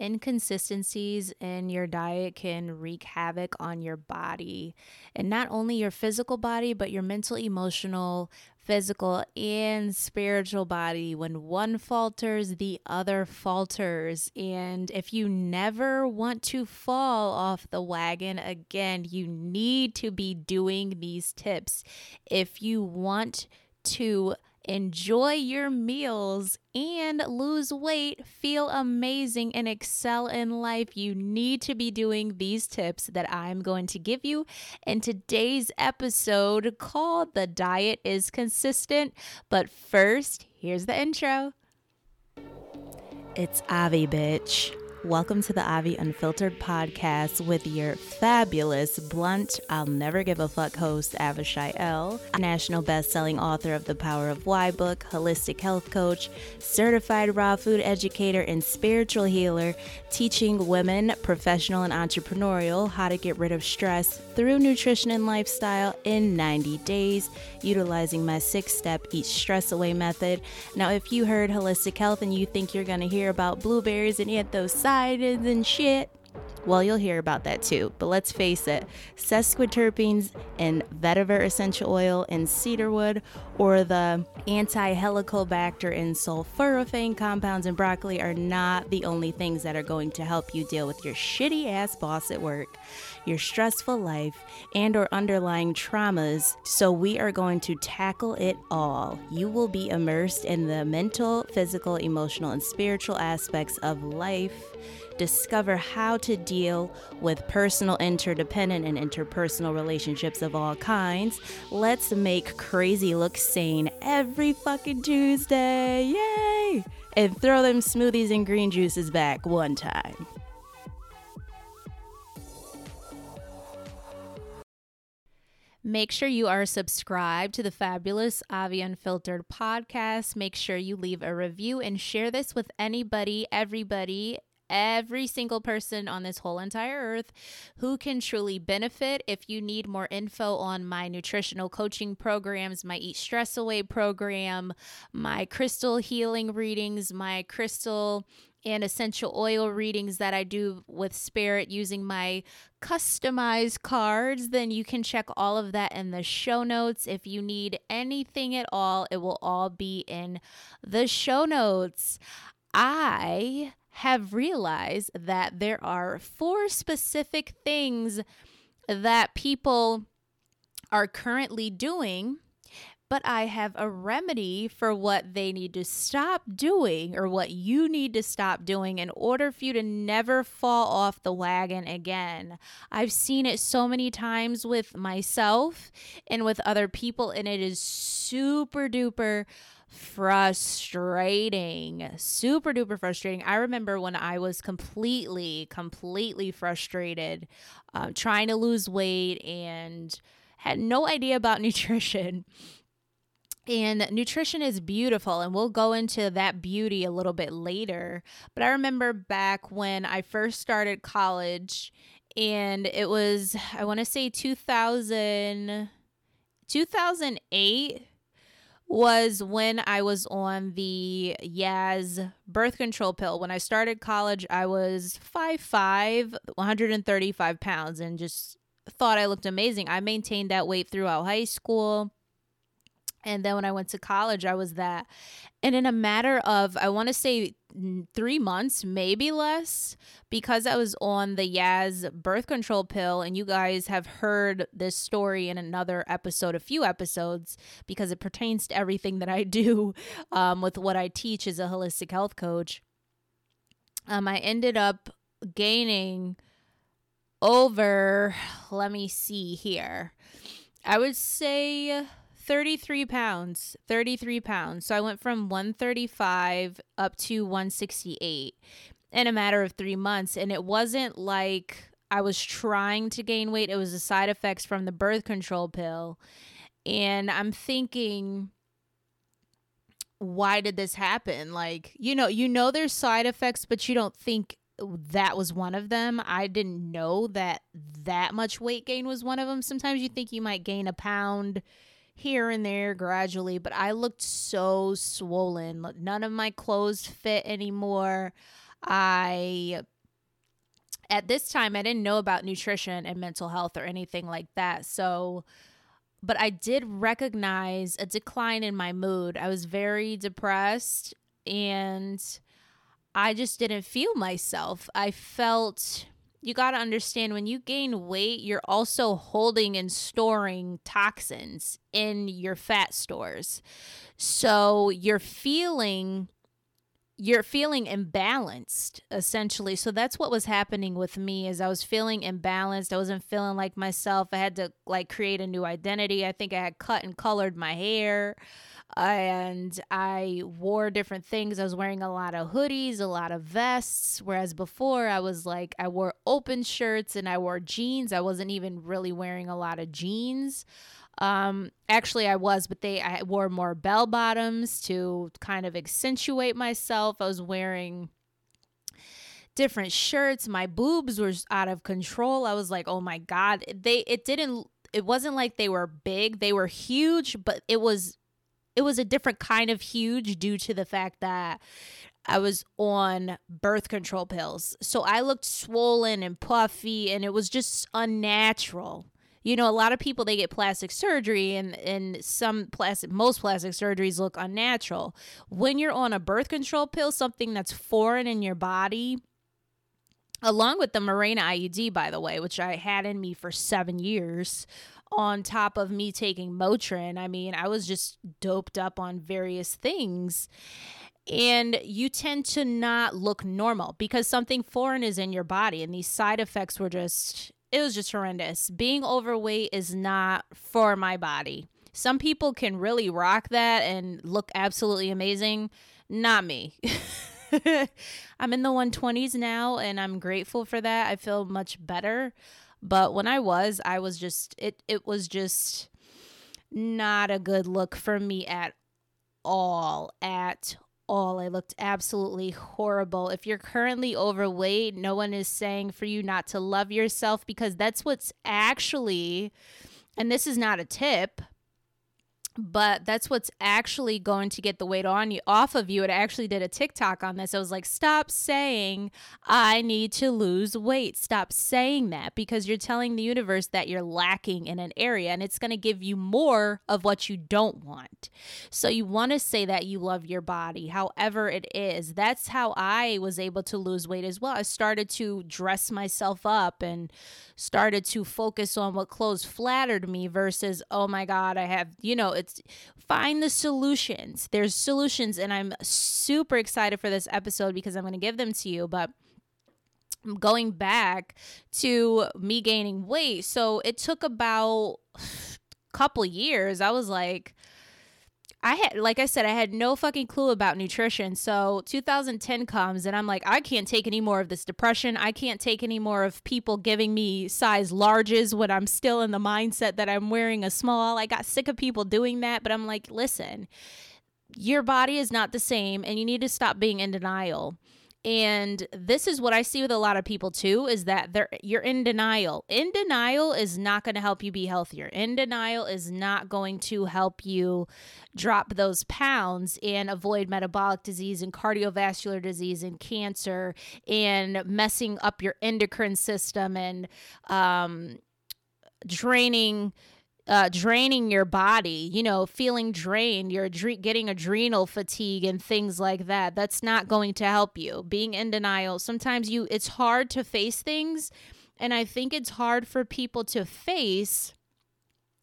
inconsistencies in your diet can wreak havoc on your body. And not only your physical body but your mental emotional physical and spiritual body. When one falters the other falters. And if you never want to fall off the wagon again you need to be doing these tips. If you want to enjoy your meals and lose weight, feel amazing, and excel in life, you need to be doing these tips that I'm going to give you in today's episode called The Diet is Consistent. But first, here's the intro. It's Avi, bitch. Welcome to the Avi Unfiltered podcast with your fabulous, blunt, I'll never give a fuck host, Avishai L., national best-selling author of The Power of Why book, holistic health coach, certified raw food educator, and spiritual healer, teaching women, professional and entrepreneurial, how to get rid of stress through nutrition and lifestyle in 90 days, utilizing my six-step Eat Stress Away method. Now, if you heard holistic health and you think you're going to hear about blueberries and eat those excited and shit. Well, you'll hear about that too. But let's face it, sesquiterpenes in vetiver essential oil and cedarwood, or the anti helicobacter and sulforaphane compounds in broccoli are not the only things that are going to help you deal with your shitty ass boss at work, your stressful life, and or underlying traumas. So we are going to tackle it all. You will be immersed in the mental, physical, emotional, and spiritual aspects of life discover how to deal with personal, interdependent, and interpersonal relationships of all kinds. Let's make crazy look sane every fucking Tuesday. Yay! And throw them smoothies and green juices back one time. Make sure you are subscribed to the fabulous Avi Unfiltered podcast. Make sure you leave a review and share this with anybody, everybody, every single person on this whole entire earth who can truly benefit. If you need more info on my nutritional coaching programs, my Eat Stress Away program, my crystal healing readings, my crystal and essential oil readings that I do with Spirit using my customized cards, then you can check all of that in the show notes. If you need anything at all, it will all be in the show notes. I have realized that there are four specific things that people are currently doing, but I have a remedy for what they need to stop doing or what you need to stop doing in order for you to never fall off the wagon again. I've seen it so many times with myself and with other people, and it is super duper frustrating. Super duper frustrating. I remember when I was completely, completely frustrated, uh, trying to lose weight and had no idea about nutrition. And nutrition is beautiful, and we'll go into that beauty a little bit later. But I remember back when I first started college, and it was, I want to say 2000, 2008 was when I was on the Yaz birth control pill. When I started college, I was 5'5, 135 pounds, and just thought I looked amazing. I maintained that weight throughout high school. And then when I went to college, I was that. And in a matter of, I want to say three months, maybe less, because I was on the Yaz birth control pill. And you guys have heard this story in another episode, a few episodes, because it pertains to everything that I do um, with what I teach as a holistic health coach. Um, I ended up gaining over, let me see here. I would say 33 pounds 33 pounds. So i went from 135 up to 168 in a matter of three months. And it wasn't like i was trying to gain weight. It was the side effects from the birth control pill. And i'm thinking why did this happen? Like you know you know there's side effects but you don't think that was one of them. I didn't know that that much weight gain was one of them. Sometimes you think you might gain a pound here and there gradually, but I looked so swollen. None of my clothes fit anymore. I at this time I didn't know about nutrition and mental health or anything like that. So but I did recognize a decline in my mood. I was very depressed and I just didn't feel myself. I felt you got to understand when you gain weight, you're also holding and storing toxins in your fat stores. So you're feeling you're feeling imbalanced essentially. So that's what was happening with me is i was feeling imbalanced. I wasn't feeling like myself. I had to like create a new identity. I think i had cut and colored my hair and i wore different things i was wearing a lot of hoodies a lot of vests whereas before i was like i wore open shirts and i wore jeans i wasn't even really wearing a lot of jeans um, actually, I was, but they I wore more bell bottoms to kind of accentuate myself. I was wearing different shirts. My boobs were out of control. I was like, oh my god, they it didn't. It wasn't like they were big. They were huge, but it was it was a different kind of huge due to the fact that I was on birth control pills. So I looked swollen and puffy and it was just unnatural you know a lot of people they get plastic surgery and and some plastic most plastic surgeries look unnatural when you're on a birth control pill something that's foreign in your body along with the Mirena IUD by the way which I had in me for 7 years on top of me taking Motrin I mean I was just doped up on various things and you tend to not look normal because something foreign is in your body and these side effects were just it was just horrendous. Being overweight is not for my body. Some people can really rock that and look absolutely amazing. Not me. I'm in the 120s now and I'm grateful for that. I feel much better. But when I was, I was just it it was just not a good look for me at all at all. I looked absolutely horrible. If you're currently overweight, no one is saying for you not to love yourself because that's what's actually, and this is not a tip, but that's what's actually going to get the weight on you off of you. It actually did a TikTok on this. I was like, stop saying I need to lose weight. Stop saying that because you're telling the universe that you're lacking in an area and it's going to give you more of what you don't want. So you want to say that you love your body, however it is. That's how I was able to lose weight as well. I started to dress myself up and started to focus on what clothes flattered me versus, oh my God, I have, you know, it's it's find the solutions. There's solutions, and I'm super excited for this episode because I'm going to give them to you. But going back to me gaining weight, so it took about a couple years. I was like, I had, like I said, I had no fucking clue about nutrition. So 2010 comes and I'm like, I can't take any more of this depression. I can't take any more of people giving me size larges when I'm still in the mindset that I'm wearing a small. I got sick of people doing that, but I'm like, listen, your body is not the same and you need to stop being in denial. And this is what I see with a lot of people too is that they're you're in denial. In denial is not going to help you be healthier. In denial is not going to help you drop those pounds and avoid metabolic disease and cardiovascular disease and cancer and messing up your endocrine system and um, draining uh, draining your body, you know, feeling drained, you're adre- getting adrenal fatigue and things like that. That's not going to help you. Being in denial, sometimes you it's hard to face things, and I think it's hard for people to face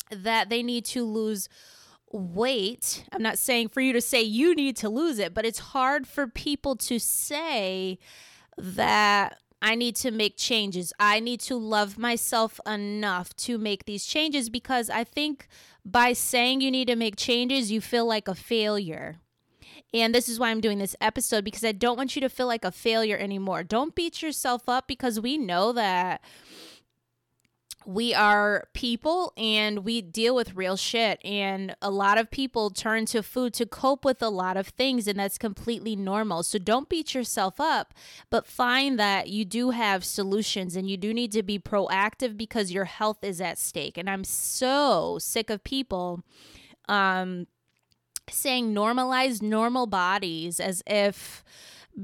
that they need to lose weight. I'm not saying for you to say you need to lose it, but it's hard for people to say that I need to make changes. I need to love myself enough to make these changes because I think by saying you need to make changes, you feel like a failure. And this is why I'm doing this episode because I don't want you to feel like a failure anymore. Don't beat yourself up because we know that we are people and we deal with real shit. And a lot of people turn to food to cope with a lot of things and that's completely normal. So don't beat yourself up but find that you do have solutions and you do need to be proactive because your health is at stake. And i'm so sick of people um saying normalize normal bodies as if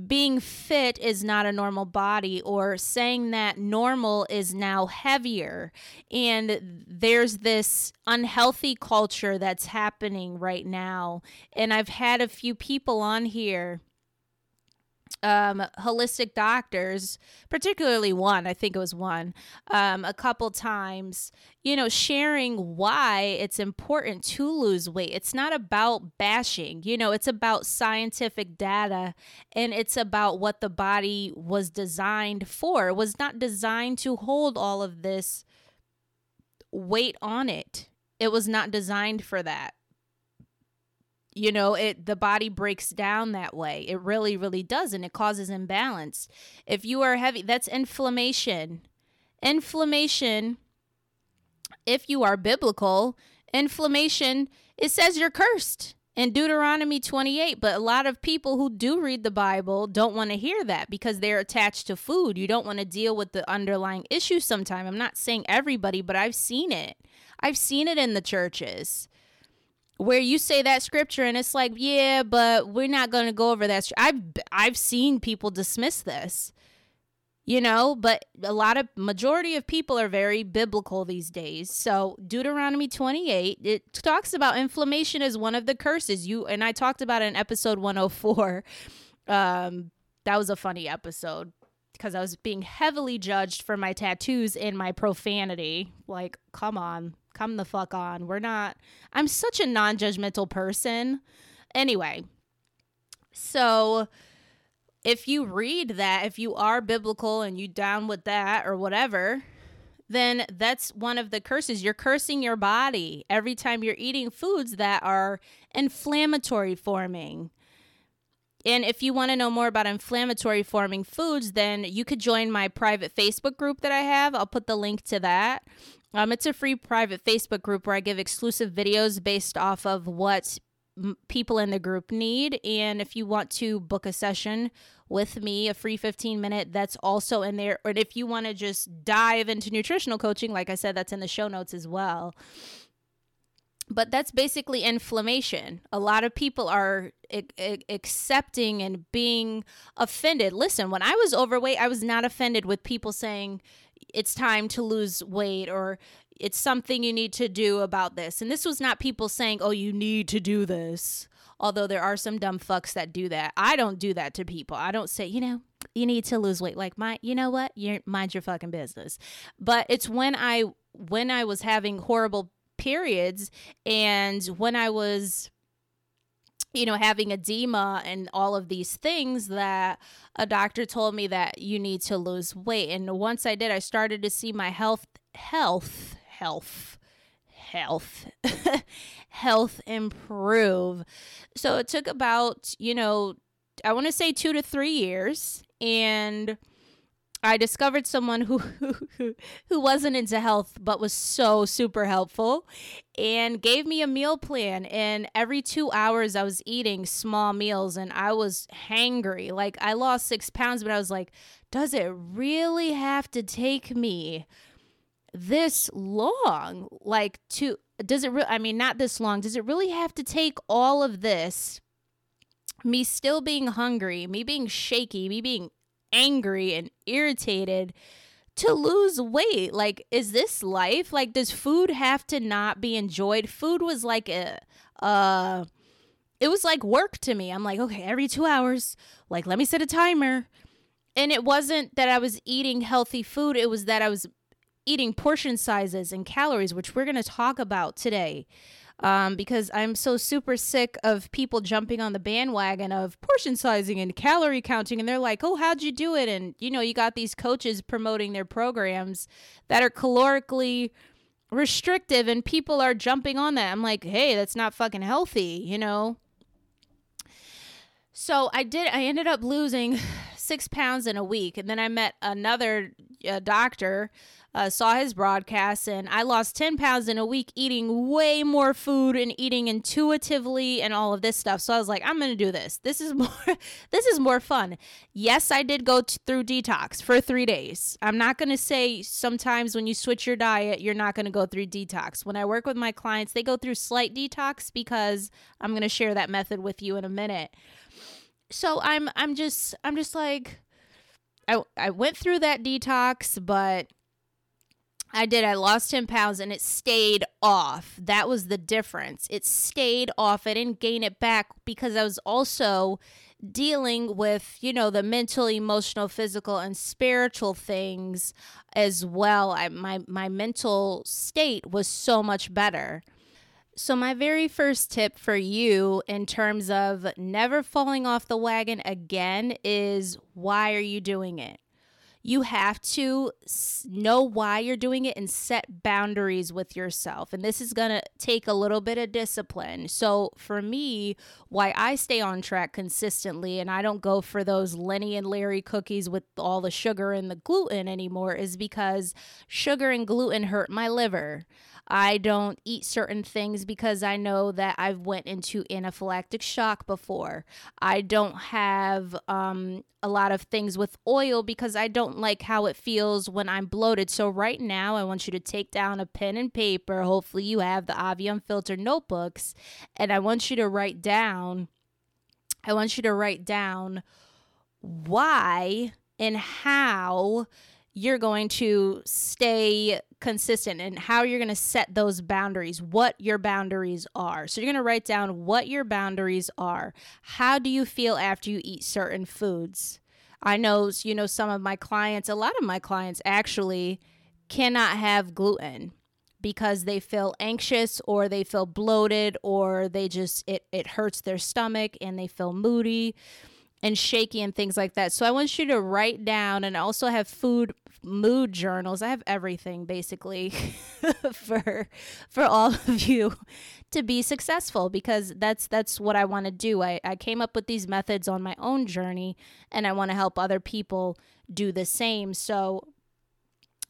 being fit is not a normal body or saying that normal is now heavier. And there's this unhealthy culture that's happening right now. And i've had a few people on here um, holistic doctors, particularly one, I think it was one, um, a couple times, you know, sharing why it's important to lose weight. It's not about bashing, you know, it's about scientific data and it's about what the body was designed for. It was not designed to hold all of this weight on it, it was not designed for that you know it the body breaks down that way. It really really does and it causes imbalance. If you are heavy that's inflammation. Inflammation if you are biblical inflammation it says you're cursed in Deuteronomy 28 but a lot of people who do read the Bible don't want to hear that because they're attached to food. You don't want to deal with the underlying issue sometime. I'm not saying everybody but I've seen it. I've seen it in the churches where you say that scripture and it's like, yeah, but we're not going to go over that. I've I've seen people dismiss this. You know, but a lot of majority of people are very biblical these days. So, Deuteronomy 28, it talks about inflammation as one of the curses. You and I talked about it in episode 104. Um that was a funny episode because I was being heavily judged for my tattoos and my profanity. Like, come on, come the fuck on. We're not, I'm such a non judgmental person. Anyway, so if you read that, if you are biblical and you down with that or whatever, then that's one of the curses. You're cursing your body every time you're eating foods that are inflammatory forming. And if you want to know more about inflammatory forming foods, then you could join my private Facebook group that I have. I'll put the link to that. Um, it's a free private Facebook group where I give exclusive videos based off of what m- people in the group need. And if you want to book a session with me, a free 15 minute, that's also in there. And if you want to just dive into nutritional coaching, like I said, that's in the show notes as well. But that's basically inflammation. A lot of people are I- I- accepting and being offended. Listen, when I was overweight, I was not offended with people saying, it's time to lose weight or it's something you need to do about this. And this was not people saying, oh, you need to do this. Although there are some dumb fucks that do that. I don't do that to people. I don't say, you know, you need to lose weight. Like my, you know what? You mind your fucking business. But it's when I when I was having horrible periods and when I was you know, having edema and all of these things that a doctor told me that you need to lose weight. And once I did, I started to see my health, health, health, health, health improve. So it took about, you know, I want to say two to three years. And I discovered someone who, who wasn't into health but was so super helpful and gave me a meal plan. And every 2 hours I was eating small meals and I was hangry. Like I lost 6 pounds but I was like does it really have to take me this long? Like to does it really I mean not this long. Does it really have to take all of this? Me still being hungry me being shaky me being angry and irritated to lose weight. Like, is this life? Like, does food have to not be enjoyed? Food was like a, uh, it was like work to me. I'm like, okay, every two hours, like, let me set a timer. And it wasn't that I was eating healthy food, it was that I was eating portion sizes and calories, which we're going to talk about today um, because I'm so super sick of people jumping on the bandwagon of portion sizing and calorie counting. And they're like, oh, how'd you do it? And, you know, you got these coaches promoting their programs that are calorically restrictive and people are jumping on that. I'm like, hey, that's not fucking healthy, you know? So I did, I ended up losing six pounds in a week. And then I met another uh, doctor uh, saw his broadcast, and I lost 10 pounds in a week eating way more food and eating intuitively and all of this stuff. So I was like, I'm going to do this. This is more this is more fun. Yes, I did go t- through detox for 3 days. I'm not going to say sometimes when you switch your diet, you're not going to go through detox. When I work with my clients, they go through slight detox because I'm going to share that method with you in a minute. so I'm I'm just I'm just like I I went through that detox, but I did. I lost 10 pounds and it stayed off. That was the difference. It stayed off. I didn't gain it back because I was also dealing with, you know, the mental, emotional, physical, and spiritual things as well. I, my, my mental state was so much better. So, my very first tip for you in terms of never falling off the wagon again is why are you doing it? You have to know why you're doing it and set boundaries with yourself. And this is going to take a little bit of discipline. So, for me, why I stay on track consistently and I don't go for those Lenny and Larry cookies with all the sugar and the gluten anymore is because sugar and gluten hurt my liver. I don't eat certain things because I know that I've went into anaphylactic shock before. I don't have um, a lot of things with oil because I don't like how it feels when I'm bloated. So right now, I want you to take down a pen and paper. Hopefully, you have the Avi Unfiltered notebooks, and I want you to write down. I want you to write down why and how you're going to stay consistent and how you're going to set those boundaries, what your boundaries are. So you're going to write down what your boundaries are. How do you feel after you eat certain foods? I know, you know, some of my clients, a lot of my clients actually cannot have gluten because they feel anxious or they feel bloated or they just it it hurts their stomach and they feel moody and shaky and things like that. So I want you to write down and also have food mood journals. I have everything basically for for all of you to be successful because that's that's what I want to do. I, I came up with these methods on my own journey and I want to help other people do the same. So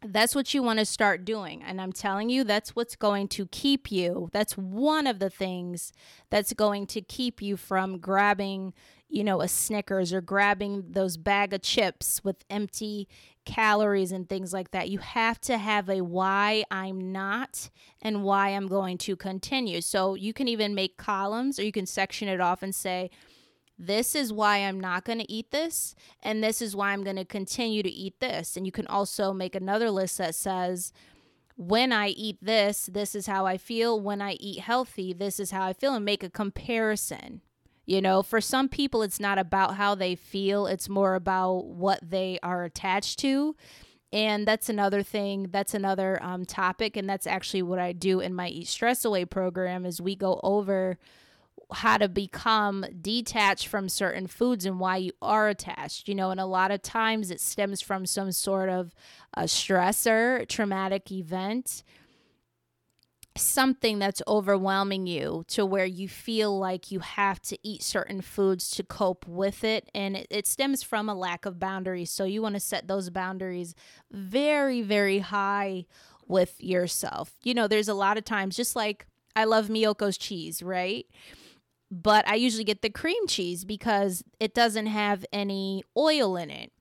that's what you want to start doing. And I'm telling you, that's what's going to keep you. That's one of the things that's going to keep you from grabbing, you know, a Snickers or grabbing those bag of chips with empty calories and things like that. You have to have a why I'm not and why I'm going to continue. So you can even make columns or you can section it off and say, this is why I'm not going to eat this, and this is why I'm going to continue to eat this. And you can also make another list that says, when I eat this, this is how I feel. When I eat healthy, this is how I feel, and make a comparison. You know, for some people, it's not about how they feel, it's more about what they are attached to. And that's another thing, that's another um, topic. And that's actually what I do in my Eat Stress Away program is we go over how to become detached from certain foods and why you are attached you know and a lot of times it stems from some sort of a stressor traumatic event something that's overwhelming you to where you feel like you have to eat certain foods to cope with it. And it, it stems from a lack of boundaries. So you want to set those boundaries very, very high with yourself. You know, there's a lot of times, just like I love Miyoko's cheese, right? But I usually get the cream cheese because it doesn't have any oil in it.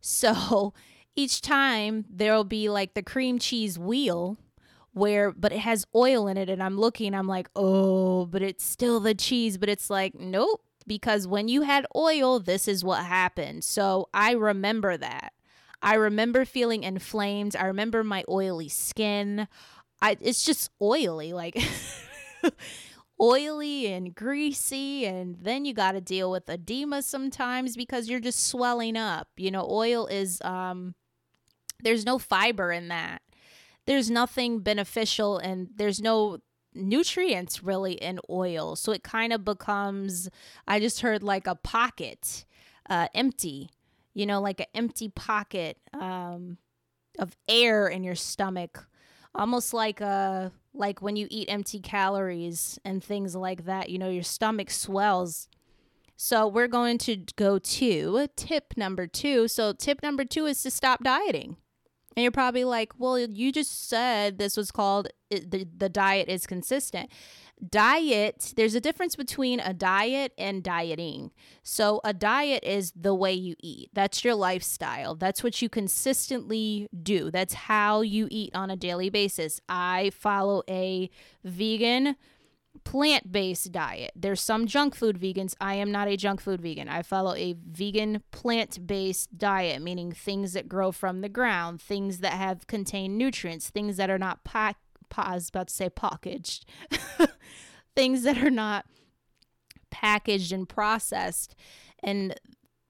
So each time there'll be like the cream cheese wheel where but it has oil in it and I'm looking I'm like, "Oh, but it's still the cheese." But it's like, "Nope, because when you had oil, this is what happened." So I remember that. I remember feeling inflamed. I remember my oily skin. I it's just oily like oily and greasy and then you got to deal with edema sometimes because you're just swelling up. You know, oil is um there's no fiber in that there's nothing beneficial and there's no nutrients really in oil. So it kind of becomes, I just heard like a pocket, uh, empty, you know, like an empty pocket um, of air in your stomach, almost like a uh, like when you eat empty calories and things like that. You know, your stomach swells. So we're going to go to tip number two. So tip number two is to stop dieting. And you're probably like, well, you just said this was called the, the diet is consistent. Diet, there's a difference between a diet and dieting. So, a diet is the way you eat, that's your lifestyle, that's what you consistently do, that's how you eat on a daily basis. I follow a vegan plant based diet. There's some junk food vegans. I am not a junk food vegan. I follow a vegan plant based diet, meaning things that grow from the ground, things that have contain nutrients, things that are not pack. I was about to say packaged, things that are not packaged and processed, and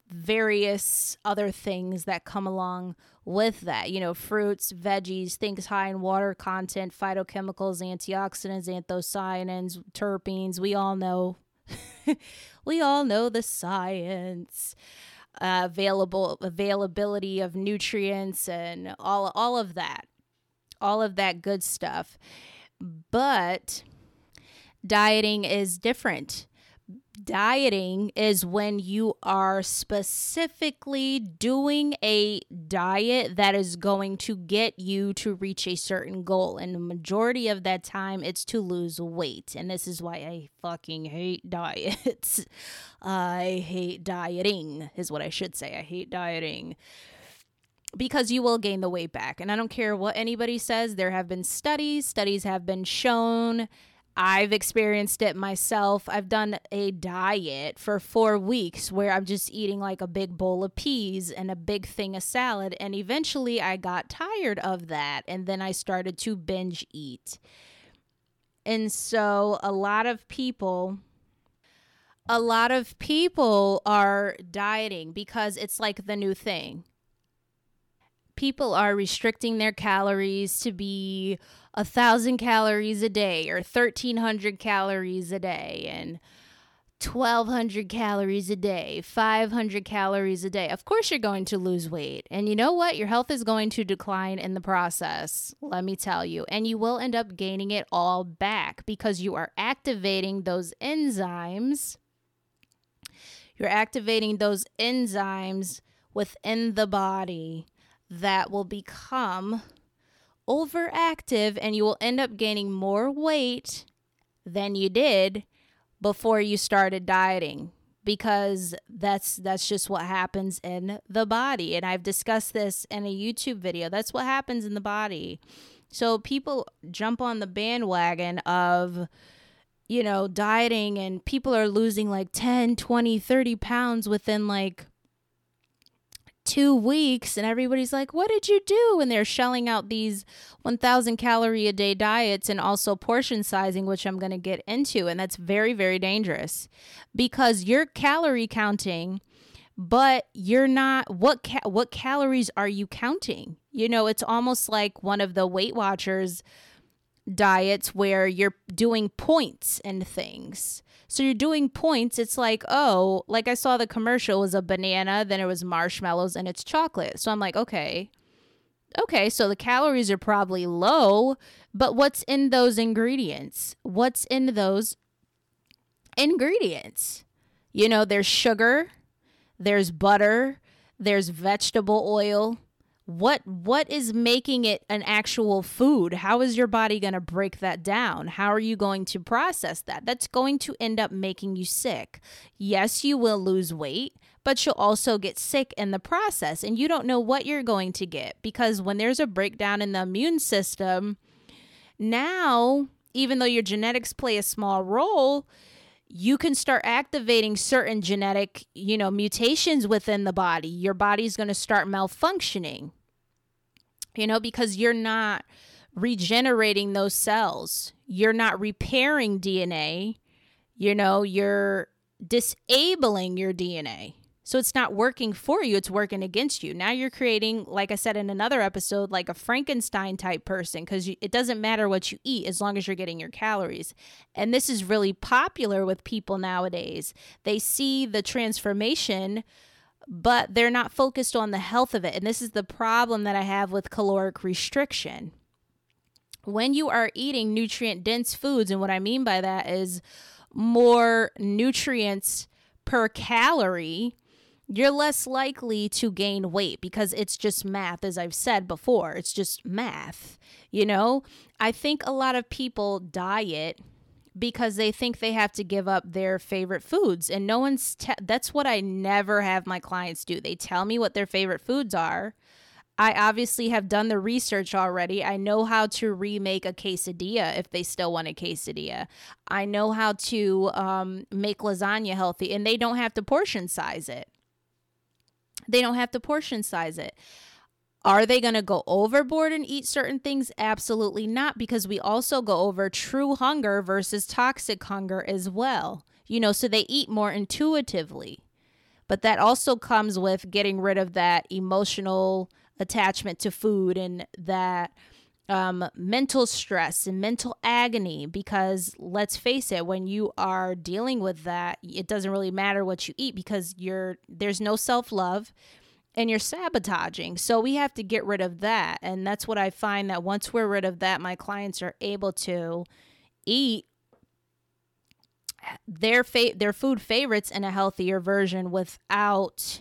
various other things that come along with that. You know, fruits, veggies, things high in water content, phytochemicals, antioxidants, anthocyanins, terpenes. We all know. we all know the science. Uh, available availability of nutrients and all all of that. All of that good stuff. But dieting is different dieting is when you are specifically doing a diet that is going to get you to reach a certain goal. And the majority of that time, it's to lose weight. And this is why I fucking hate diets. I hate dieting, is what I should say. I hate dieting because you will gain the weight back. And I don't care what anybody says, there have been studies, studies have been shown I've experienced it myself. I've done a diet for four weeks where I'm just eating like a big bowl of peas and a big thing of salad. And eventually I got tired of that. And then I started to binge eat. And so a lot of people. A lot of people are dieting because it's like the new thing. People are restricting their calories to be a thousand calories a day or 1300 calories a day and 1200 calories a day, 500 calories a day. Of course, you're going to lose weight. And you know what? Your health is going to decline in the process, let me tell you. And you will end up gaining it all back because you are activating those enzymes. You're activating those enzymes within the body that will become overactive and you will end up gaining more weight than you did before you started dieting because that's that's just what happens in the body. And I've discussed this in a YouTube video. That's what happens in the body. So people jump on the bandwagon of you know dieting and people are losing like 10 20 30 pounds within like two weeks and everybody's like what did you do? And they're shelling out these 1000 calorie a day diets and also portion sizing which i'm going to get into and that's very very dangerous because you're calorie counting but you're not what ca- what calories are you counting? You know it's almost like one of the weight watchers diets where you're doing points and things so you're doing points. It's like, oh, like I saw the commercial was a banana, then it was marshmallows and it's chocolate. So I'm like, okay. Okay, so the calories are probably low, but what's in those ingredients? What's in those ingredients? You know, there's sugar, there's butter, there's vegetable oil, what what is making it an actual food? How is your body going to break that down? How are you going to process that? That's going to end up making you sick. Yes you will lose weight but you'll also get sick in the process and you don't know what you're going to get because when there's a breakdown in the immune system now even though your genetics play a small role you can start activating certain genetic, you know, mutations within the body. Your body's going to start malfunctioning you know, because you're not regenerating those cells. You're not repairing DNA. You know, you're disabling your DNA. So it's not working for you, it's working against you. Now you're creating, like I said in another episode, like a Frankenstein type person because it doesn't matter what you eat as long as you're getting your calories. And this is really popular with people nowadays. They see the transformation but they're not focused on the health of it. And this is the problem that I have with caloric restriction. When you are eating nutrient dense foods, and what I mean by that is more nutrients per calorie, you're less likely to gain weight because it's just math, as I've said before. It's just math. You know, I think a lot of people diet because they think they have to give up their favorite foods and no one's te- that's what I never have my clients do. They tell me what their favorite foods are. I obviously have done the research already. I know how to remake a quesadilla if they still want a quesadilla. I know how to um, make lasagna healthy, and they don't have to portion size it. They don't have to portion size it. Are they going to go overboard and eat certain things? Absolutely not, because we also go over true hunger versus toxic hunger as well. You know, so they eat more intuitively. But that also comes with getting rid of that emotional attachment to food and that um, mental stress and mental agony because let's face it when you are dealing with that it doesn't really matter what you eat because you're there's no self-love and you're sabotaging. So we have to get rid of that. And that's what i find that once we're rid of that my clients are able to eat their fa- their food favorites in a healthier version without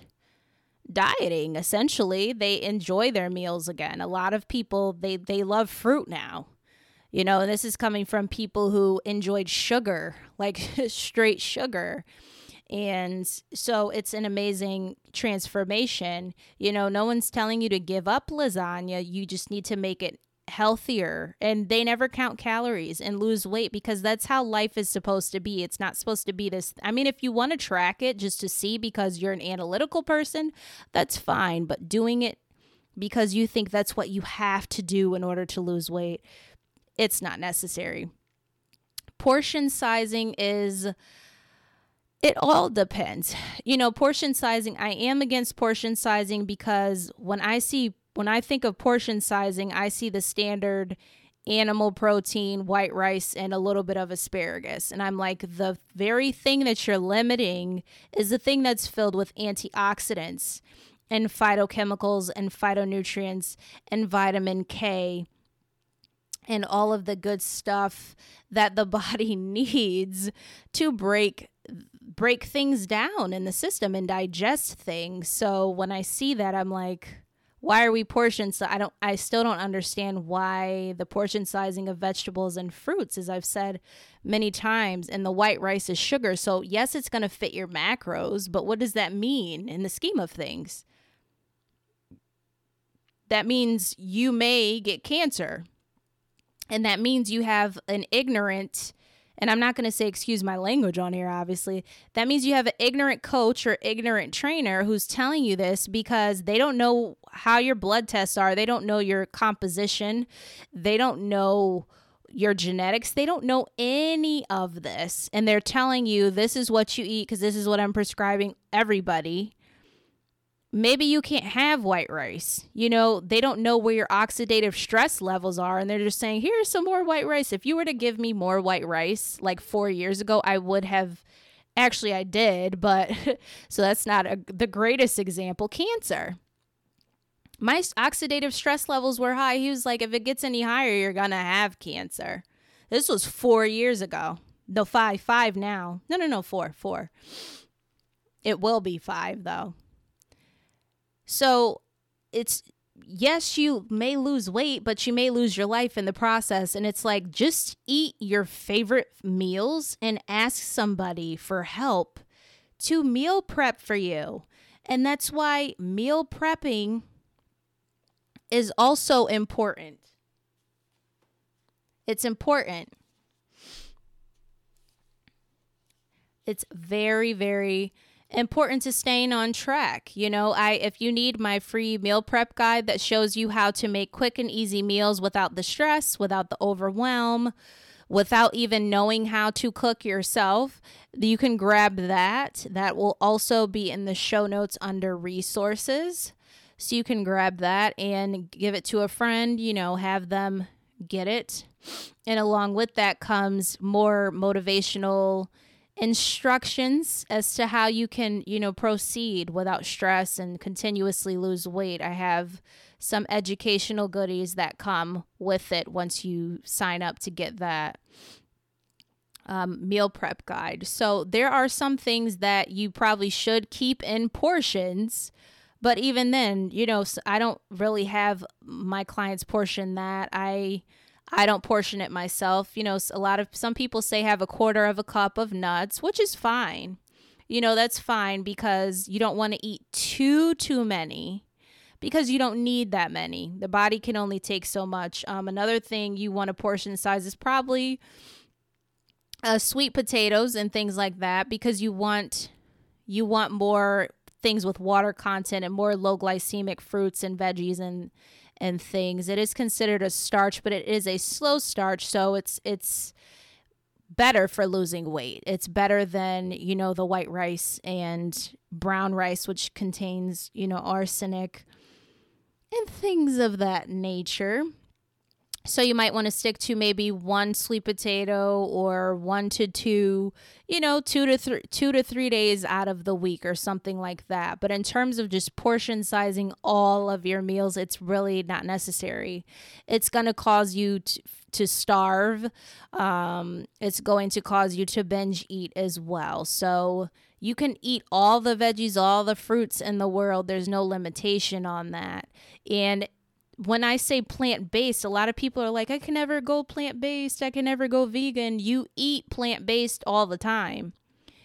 dieting. Essentially they enjoy their meals again. A lot of people they they love fruit now. You know and this is coming from people who enjoyed sugar like straight sugar and so it's an amazing transformation you know no one's telling you to give up lasagna you just need to make it healthier and they never count calories and lose weight because that's how life is supposed to be. It's not supposed to be this. I mean, if you want to track it just to see because you're an analytical person, that's fine. But doing it because you think that's what you have to do in order to lose weight, it's not necessary. Portion sizing is. It all depends. You know, portion sizing, I am against portion sizing because when I see when I think of portion sizing, I see the standard animal protein, white rice, and a little bit of asparagus. And I'm like, the very thing that you're limiting is the thing that's filled with antioxidants and phytochemicals and phytonutrients and vitamin K and all of the good stuff that the body needs to break break things down in the system and digest things. So when I see that I'm like why are we portion so i don't i still don't understand why the portion sizing of vegetables and fruits as i've said many times and the white rice is sugar. So yes it's going to fit your macros but what does that mean in the scheme of things? That means you may get cancer and that means you have an ignorant and I'm not going to say excuse my language on here, obviously. That means you have an ignorant coach or ignorant trainer who's telling you this because they don't know how your blood tests are. They don't know your composition. They don't know your genetics. They don't know any of this. And they're telling you this is what you eat because this is what I'm prescribing everybody maybe you can't have white rice. You know, they don't know where your oxidative stress levels are and they're just saying, "Here's some more white rice." If you were to give me more white rice like 4 years ago, I would have actually I did, but so that's not a, the greatest example. Cancer. My oxidative stress levels were high. He was like, "If it gets any higher, you're going to have cancer." This was 4 years ago. No, 5, 5 now. No, no, no, 4, 4. It will be 5 though so it's yes, you may lose weight, but you may lose your life in the process. And it's like just eat your favorite meals and ask somebody for help to meal prep for you. And that's why meal prepping is also important. It's important. It's very, very important to staying on track. You know, I if you need my free meal prep guide that shows you how to make quick and easy meals without the stress, without the overwhelm, without even knowing how to cook yourself, you can grab that. That will also be in the show notes under resources. So you can grab that and give it to a friend, you know, have them get it. And along with that comes more motivational instructions as to how you can, you know, proceed without stress and continuously lose weight. I have some educational goodies that come with it once you sign up to get that um, meal prep guide. So there are some things that you probably should keep in portions. But even then, you know, I don't really have my clients portion that. I I don't portion it myself. You know, a lot of some people say have a quarter of a cup of nuts, which is fine. You know, that's fine because you don't want to eat too too many because you don't need that many. The body can only take so much. Um, another thing you want a portion size is probably uh, sweet potatoes and things like that because you want you want more things with water content and more low glycemic fruits and veggies and and things. It is considered a starch, but it is a slow starch, so it's it's better for losing weight. It's better than, you know, the white rice and brown rice which contains, you know, arsenic and things of that nature. So you might want to stick to maybe one sweet potato or one to two, you know, two to three, two to three days out of the week or something like that. But in terms of just portion sizing all of your meals, it's really not necessary. It's going to cause you to, to starve. Um, it's going to cause you to binge eat as well. So you can eat all the veggies, all the fruits in the world. There's no limitation on that. And when I say plant based, a lot of people are like, I can never go plant based. I can never go vegan. You eat plant based all the time.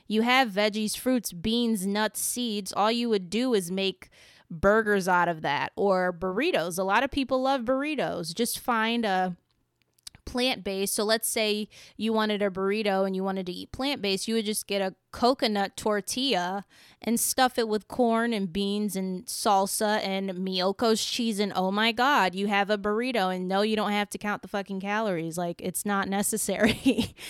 You have veggies, fruits, beans, nuts, seeds. All you would do is make burgers out of that or burritos. A lot of people love burritos. Just find a plant based. So let's say you wanted a burrito and you wanted to eat plant based, you would just get a coconut tortilla and stuff it with corn and beans and salsa and Miyoko's cheese. And oh my God, you have a burrito. And no, you don't have to count the fucking calories. Like it's not necessary.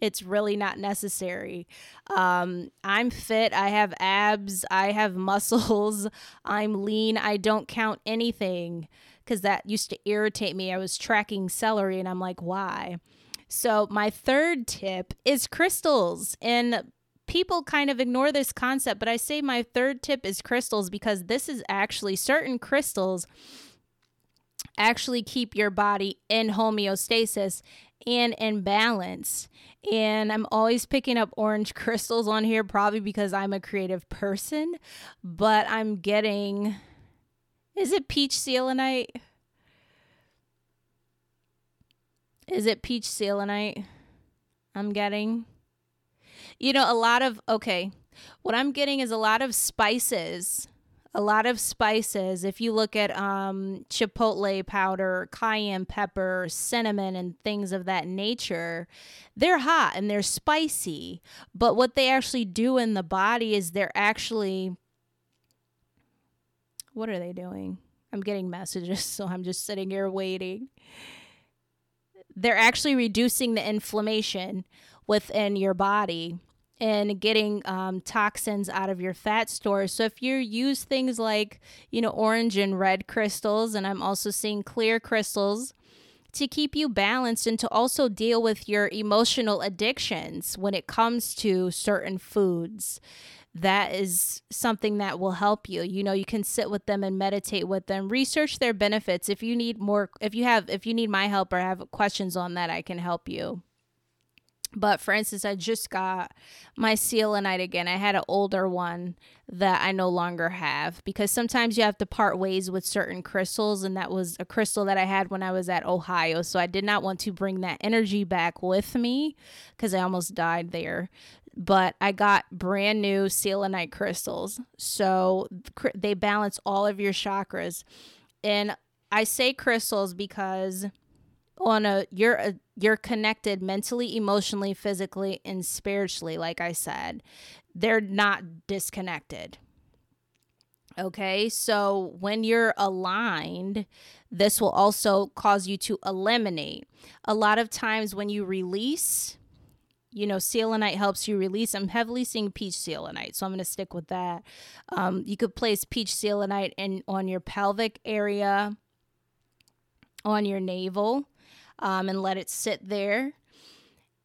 it's really not necessary. Um, I'm fit. I have abs. I have muscles. I'm lean. I don't count anything because that used to irritate me. I was tracking celery and I'm like, why? So, my third tip is crystals. And people kind of ignore this concept, but I say my third tip is crystals because this is actually certain crystals actually keep your body in homeostasis and in balance. And I'm always picking up orange crystals on here, probably because I'm a creative person, but I'm getting is it peach selenite? Is it peach selenite? I'm getting. You know, a lot of okay. What I'm getting is a lot of spices. A lot of spices. If you look at um, chipotle powder, cayenne pepper, cinnamon, and things of that nature, they're hot and they're spicy. But what they actually do in the body is they're actually what are they doing? I'm getting messages, so I'm just sitting here waiting. They're actually reducing the inflammation within your body and getting um, toxins out of your fat stores. So if you use things like, you know, orange and red crystals, and I'm also seeing clear crystals to keep you balanced and to also deal with your emotional addictions when it comes to certain foods that is something that will help you. You know, you can sit with them and meditate with them, research their benefits. If you need more, if you have, if you need my help or have questions on that, I can help you. But for instance, I just got my selenite again. I had an older one that I no longer have because sometimes you have to part ways with certain crystals, and that was a crystal that I had when I was at Ohio. So I did not want to bring that energy back with me because I almost died there but I got brand new selenite crystals. So they balance all of your chakras. And I say crystals because on a you're a, you're connected mentally, emotionally, physically and spiritually like I said. They're not disconnected. Okay? So when you're aligned, this will also cause you to eliminate. A lot of times when you release you know, selenite helps you release. I'm heavily seeing peach selenite, so I'm going to stick with that. Um, you could place peach selenite in on your pelvic area, on your navel, um, and let it sit there.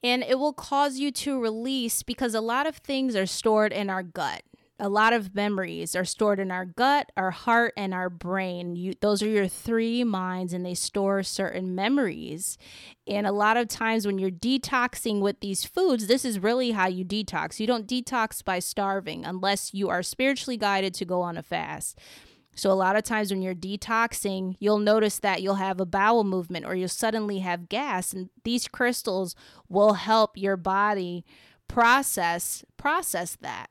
And it will cause you to release because a lot of things are stored in our gut a lot of memories are stored in our gut, our heart, and our brain. You, those are your three minds, and they store certain memories. And a lot of times, when you're detoxing with these foods, this is really how you detox. You don't detox by starving unless you are spiritually guided to go on a fast. So, a lot of times when you're detoxing, you'll notice that you'll have a bowel movement or you'll suddenly have gas. And these crystals will help your body process process that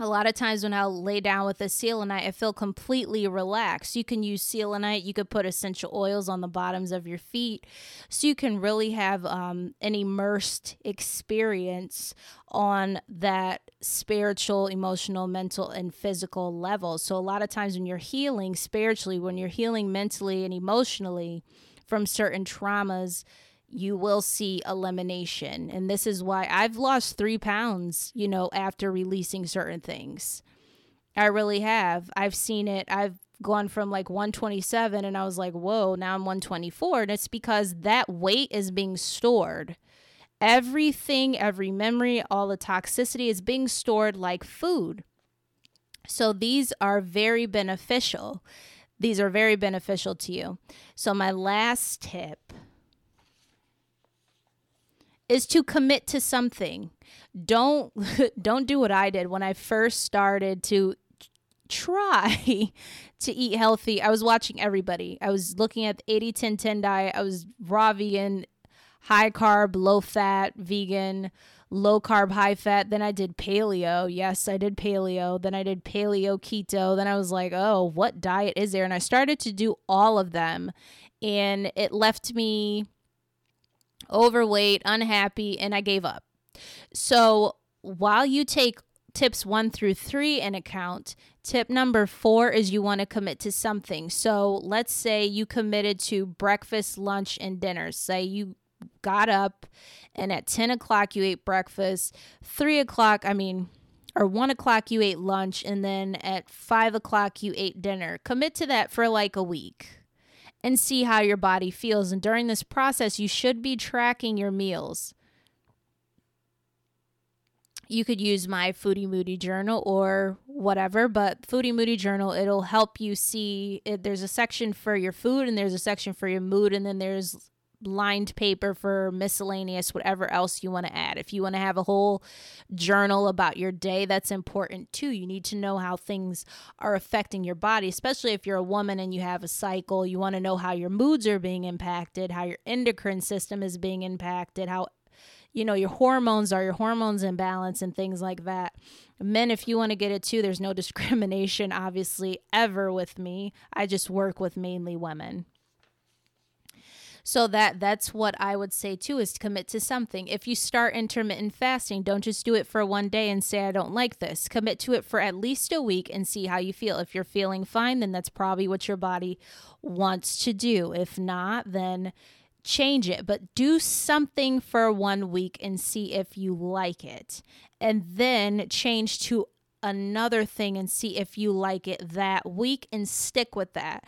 a lot of times when I'll lay down with a selenite, I feel completely relaxed. You can use selenite. You could put essential oils on the bottoms of your feet, so you can really have um, an immersed experience on that spiritual, emotional, mental, and physical level. So a lot of times when you're healing spiritually, when you're healing mentally and emotionally from certain traumas, you will see elimination. And this is why I've lost three pounds, you know, after releasing certain things. I really have. I've seen it. I've gone from like 127 and I was like, whoa, now I'm 124. And it's because that weight is being stored. Everything, every memory, all the toxicity is being stored like food. So these are very beneficial. These are very beneficial to you. So, my last tip is to commit to something. Don't don't do what I did when I first started to try to eat healthy. I was watching everybody. I was looking at the 80 10 10 diet. I was raw vegan, high carb, low fat, vegan, low carb, high fat. Then I did paleo. Yes, I did paleo. Then I did paleo keto. Then I was like, "Oh, what diet is there?" And I started to do all of them. And it left me overweight, unhappy, and I gave up. So while you take tips one through three in account, tip number four is you want to commit to something. So let's say you committed to breakfast, lunch, and dinner. Say you got up and at 10 o'clock you ate breakfast, three o'clock, I mean, or one o'clock you ate lunch, and then at five o'clock you ate dinner. Commit to that for like a week and see how your body feels. And during this process, you should be tracking your meals. You could use my Foodie Moody journal or whatever, but Foodie Moody journal, it'll help you see it, there's a section for your food and there's a section for your mood, and then there's lined paper for miscellaneous, whatever else you want to add. If you want to have a whole journal about your day, that's important too. You need to know how things are affecting your body, especially if you're a woman and you have a cycle. You want to know how your moods are being impacted, how your endocrine system is being impacted, how you know your hormones are your hormones in balance and things like that men if you want to get it too there's no discrimination obviously ever with me i just work with mainly women so that that's what I would say too is to commit to something. If you start intermittent fasting, don't just do it for one day and say I don't like this. Commit to it for at least a week and see how you feel. If you're feeling fine, then that's probably what your body wants to do. If not, then change it, but do something for one week and see if you like it. And then change to another thing and see if you like it that week and stick with that.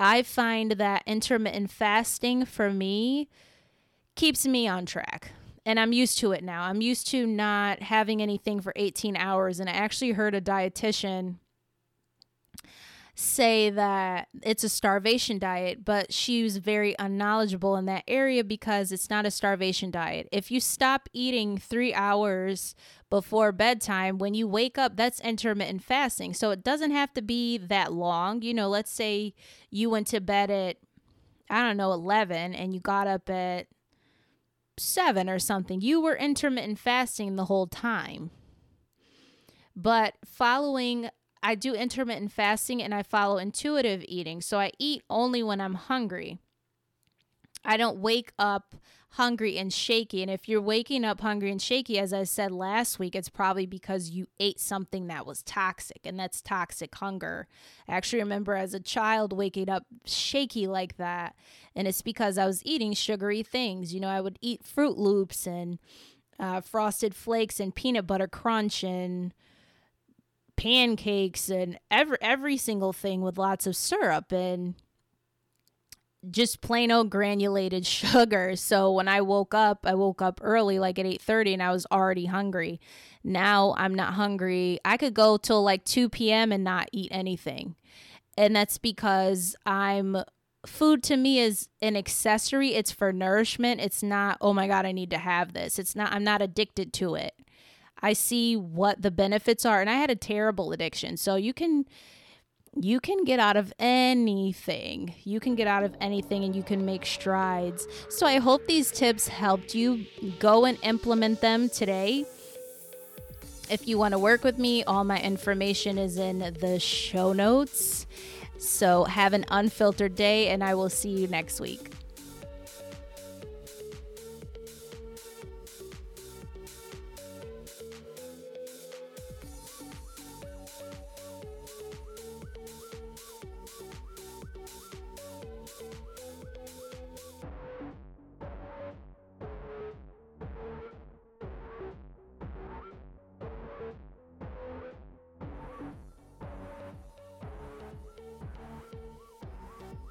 I find that intermittent fasting for me keeps me on track. And I'm used to it now. I'm used to not having anything for 18 hours. And I actually heard a dietitian say that it's a starvation diet, but she was very unknowledgeable in that area because it's not a starvation diet. If you stop eating three hours before bedtime, when you wake up, that's intermittent fasting. So it doesn't have to be that long. You know, let's say you went to bed at, I don't know, 11 and you got up at seven or something. You were intermittent fasting the whole time. But following I do intermittent fasting and I follow intuitive eating. So I eat only when I'm hungry. I don't wake up hungry and shaky. And if you're waking up hungry and shaky, as I said last week, it's probably because you ate something that was toxic, and that's toxic hunger. I actually remember as a child waking up shaky like that, and it's because I was eating sugary things. You know, I would eat Froot Loops and uh, Frosted Flakes and peanut butter crunch and pancakes and every every single thing with lots of syrup and just plain old granulated sugar. So when I woke up, I woke up early like at 8:30 and I was already hungry. Now I'm not hungry. I could go till like 2 p.m. and not eat anything. And that's because I'm food to me is an accessory. It's for nourishment. It's not, oh my God, I need to have this. It's not, I'm not addicted to it. I see what the benefits are. And I had a terrible addiction. So you can you can get out of anything. You can get out of anything and you can make strides. So I hope these tips helped you go and implement them today. If you want to work with me, all my information is in the show notes. So have an unfiltered day, and I will see you next week.